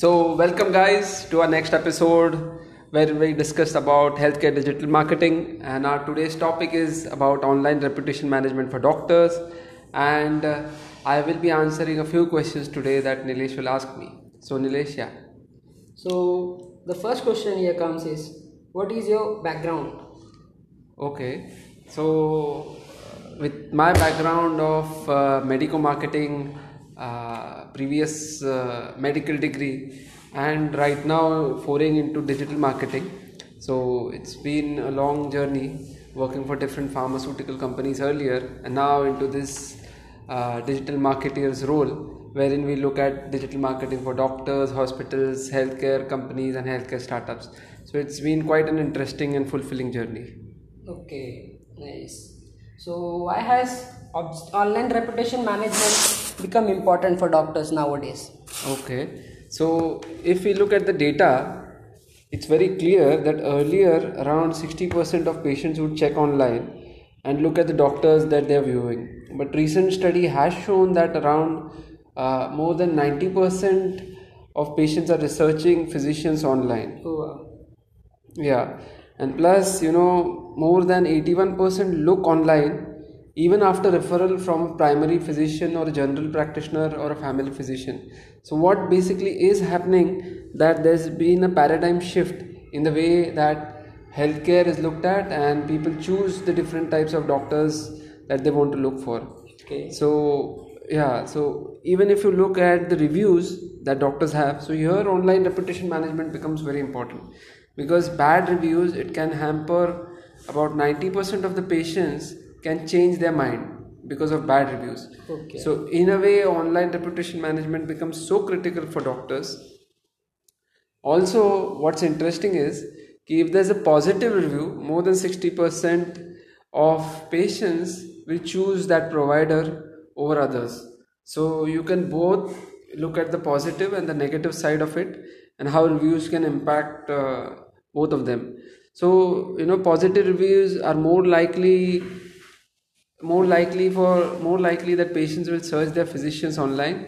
So, welcome guys to our next episode where we discussed about healthcare digital marketing and our today's topic is about online reputation management for doctors and uh, I will be answering a few questions today that Nilesh will ask me. So, Nilesh, yeah. So the first question here comes is what is your background? Okay, so with my background of uh, medical marketing, uh, previous uh, medical degree, and right now foraying into digital marketing. So it's been a long journey working for different pharmaceutical companies earlier, and now into this uh, digital marketeers role, wherein we look at digital marketing for doctors, hospitals, healthcare companies, and healthcare startups. So it's been quite an interesting and fulfilling journey. Okay, nice. So why has online reputation management become important for doctors nowadays? Okay, so if we look at the data, it's very clear that earlier around 60% of patients would check online and look at the doctors that they're viewing. But recent study has shown that around uh, more than 90% of patients are researching physicians online. Oh, wow. Yeah, and plus, you know, more than 81% look online even after referral from a primary physician or a general practitioner or a family physician. So, what basically is happening that there's been a paradigm shift in the way that healthcare is looked at, and people choose the different types of doctors that they want to look for. okay. So yeah, so even if you look at the reviews that doctors have, so here online reputation management becomes very important because bad reviews it can hamper about 90% of the patients can change their mind because of bad reviews. Okay. So in a way online reputation management becomes so critical for doctors. Also what's interesting is if there's a positive review more than 60% of patients will choose that provider over others so you can both look at the positive and the negative side of it and how reviews can impact uh, both of them so you know positive reviews are more likely more likely for more likely that patients will search their physicians online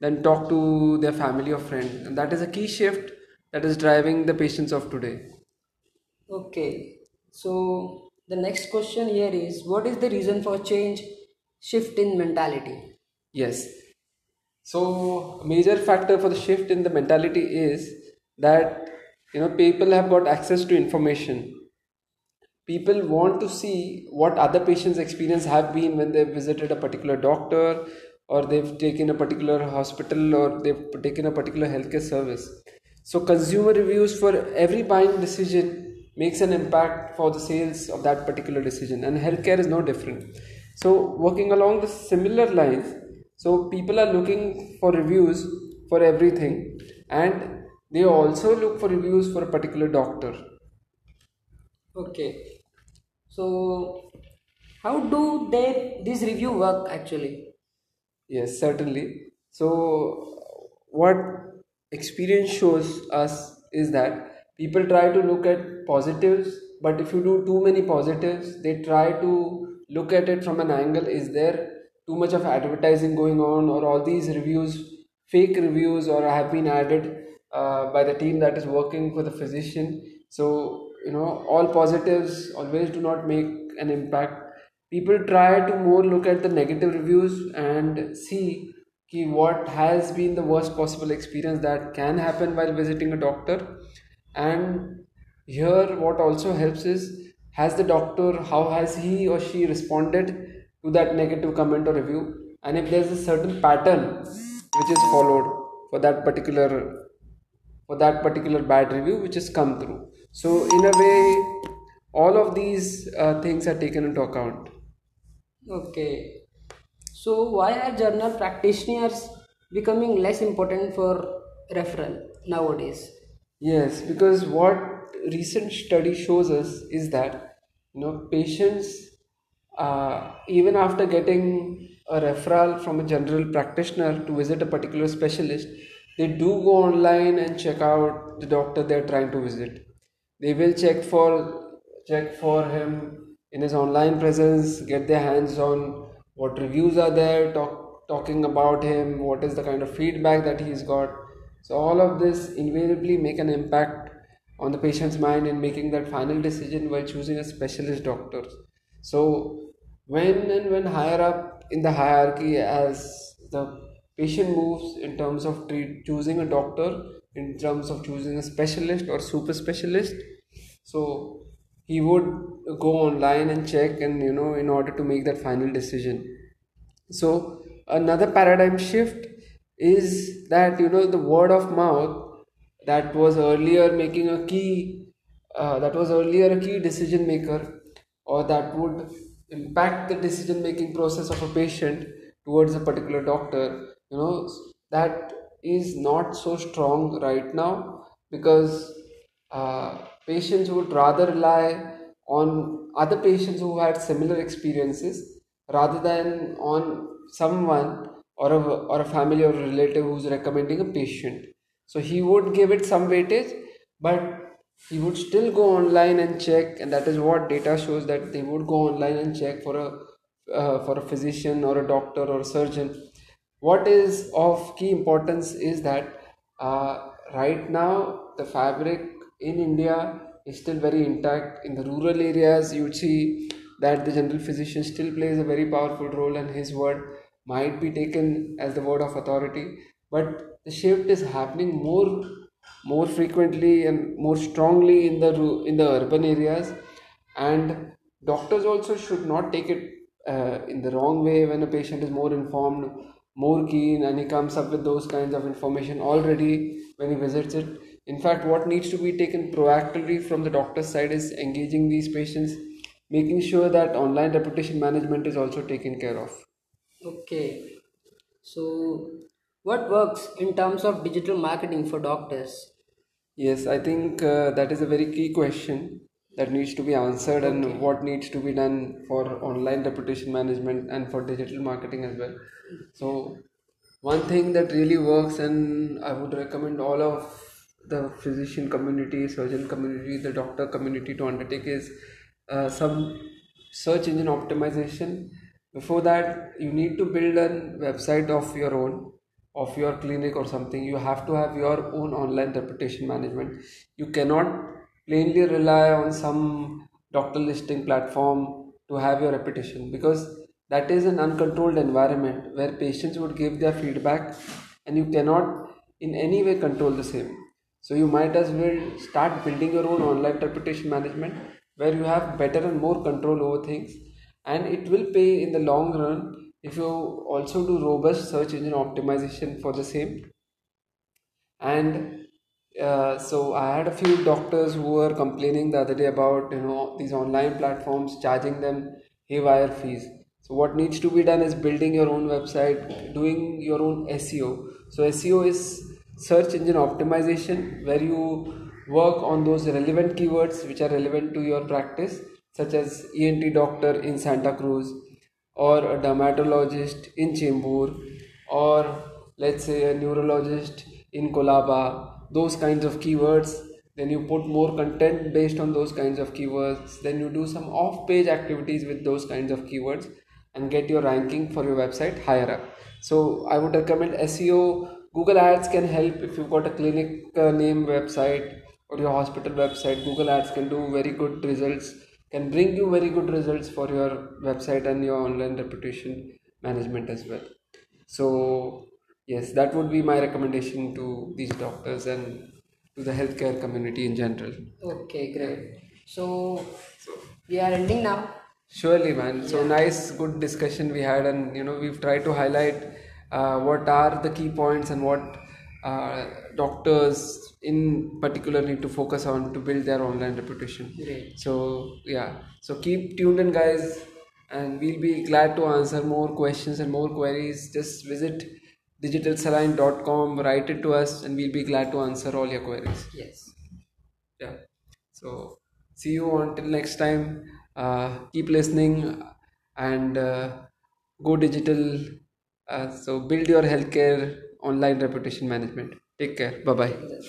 than talk to their family or friend and that is a key shift that is driving the patients of today Okay. So the next question here is what is the reason for change shift in mentality? Yes. So, a major factor for the shift in the mentality is that you know people have got access to information. People want to see what other patients' experience have been when they've visited a particular doctor or they've taken a particular hospital or they've taken a particular healthcare service. So, consumer reviews for every buying decision makes an impact for the sales of that particular decision, and healthcare is no different. So, working along the similar lines, so people are looking for reviews for everything, and they also look for reviews for a particular doctor. Okay. So how do they this review work actually? Yes, certainly. So, what experience shows us is that people try to look at positives, but if you do too many positives, they try to look at it from an angle is there too much of advertising going on, or all these reviews, fake reviews, or have been added uh, by the team that is working for the physician. So, you know, all positives always do not make an impact. People try to more look at the negative reviews and see ki what has been the worst possible experience that can happen while visiting a doctor. And here what also helps is has the doctor how has he or she responded to that negative comment or review? And if there's a certain pattern which is followed for that particular for that particular bad review which has come through so in a way all of these uh, things are taken into account Okay. So why are general practitioners becoming less important for referral nowadays? Yes, because what recent study shows us is that you know patients uh, even after getting a referral from a general practitioner to visit a particular specialist, they do go online and check out the doctor they're trying to visit. They will check for check for him in his online presence, get their hands on what reviews are there, talk talking about him, what is the kind of feedback that he's got, so all of this invariably make an impact on the patient's mind in making that final decision while choosing a specialist doctor. So when and when higher up in the hierarchy as the patient moves in terms of treat, choosing a doctor in terms of choosing a specialist or super specialist so he would go online and check and you know in order to make that final decision. So another paradigm shift is that you know the word of mouth that was earlier making a key uh, that was earlier a key decision maker or that would impact the decision making process of a patient towards a particular doctor you know that is not so strong right now because uh, patients would rather rely on other patients who had similar experiences rather than on someone or a, or a family or a relative who's recommending a patient. So he would give it some weightage, but he would still go online and check, and that is what data shows that they would go online and check for a uh, for a physician or a doctor or a surgeon. What is of key importance is that uh, right now the fabric in India is still very intact. In the rural areas, you would see that the general physician still plays a very powerful role, and his word might be taken as the word of authority. But the shift is happening more more frequently and more strongly in the in the urban areas and doctors also should not take it uh, in the wrong way when a patient is more informed more keen and he comes up with those kinds of information already when he visits it in fact what needs to be taken proactively from the doctor's side is engaging these patients making sure that online reputation management is also taken care of Okay. So, what works in terms of digital marketing for doctors? Yes, I think uh, that is a very key question that needs to be answered, Okay. and what needs to be done for online reputation management and for digital marketing as well. So, one thing that really works, and I would recommend all of the physician community, surgeon community, the doctor community to undertake is uh, some search engine optimization. Before that, you need to build a website of your own of your clinic or something. You have to have your own online reputation management. You cannot plainly rely on some doctor listing platform to have your reputation because that is an uncontrolled environment where patients would give their feedback and you cannot in any way control the same so you might as well start building your own online reputation management where you have better and more control over things. And it will pay in the long run if you also do robust search engine optimization for the same. And uh, so i had a few doctors who were complaining the other day about you know these online platforms charging them haywire fees. So what needs to be done is building your own website doing your own seo so seo is search engine optimization where you work on those relevant keywords which are relevant to your practice such as ent doctor in santa cruz or a dermatologist in Chembur or let's say a neurologist in Colaba, those kinds of keywords. Then you put more content based on those kinds of keywords. Then you do some off page activities with those kinds of keywords and get your ranking for your website higher up. So I would recommend SEO. Google Ads can help if you've got a clinic uh, name website or your hospital website. Google Ads can do very good results can bring you very good results for your website and your online reputation management as well so yes that would be my recommendation to these doctors and to the healthcare community in general Okay, great. So, we are ending now. surely man so nice good discussion we had and you know we've tried to highlight what are the key points and what uh, doctors in particular need to focus on to build their online reputation? Great. so yeah. So keep tuned in guys and we'll be glad to answer more questions and more queries. Just visit digitalsaline.com write it to us and we'll be glad to answer all your queries. Yes. yeah. So see you until next time. Uh, keep listening and uh, go digital uh, so build your healthcare online reputation management. Take care. Bye bye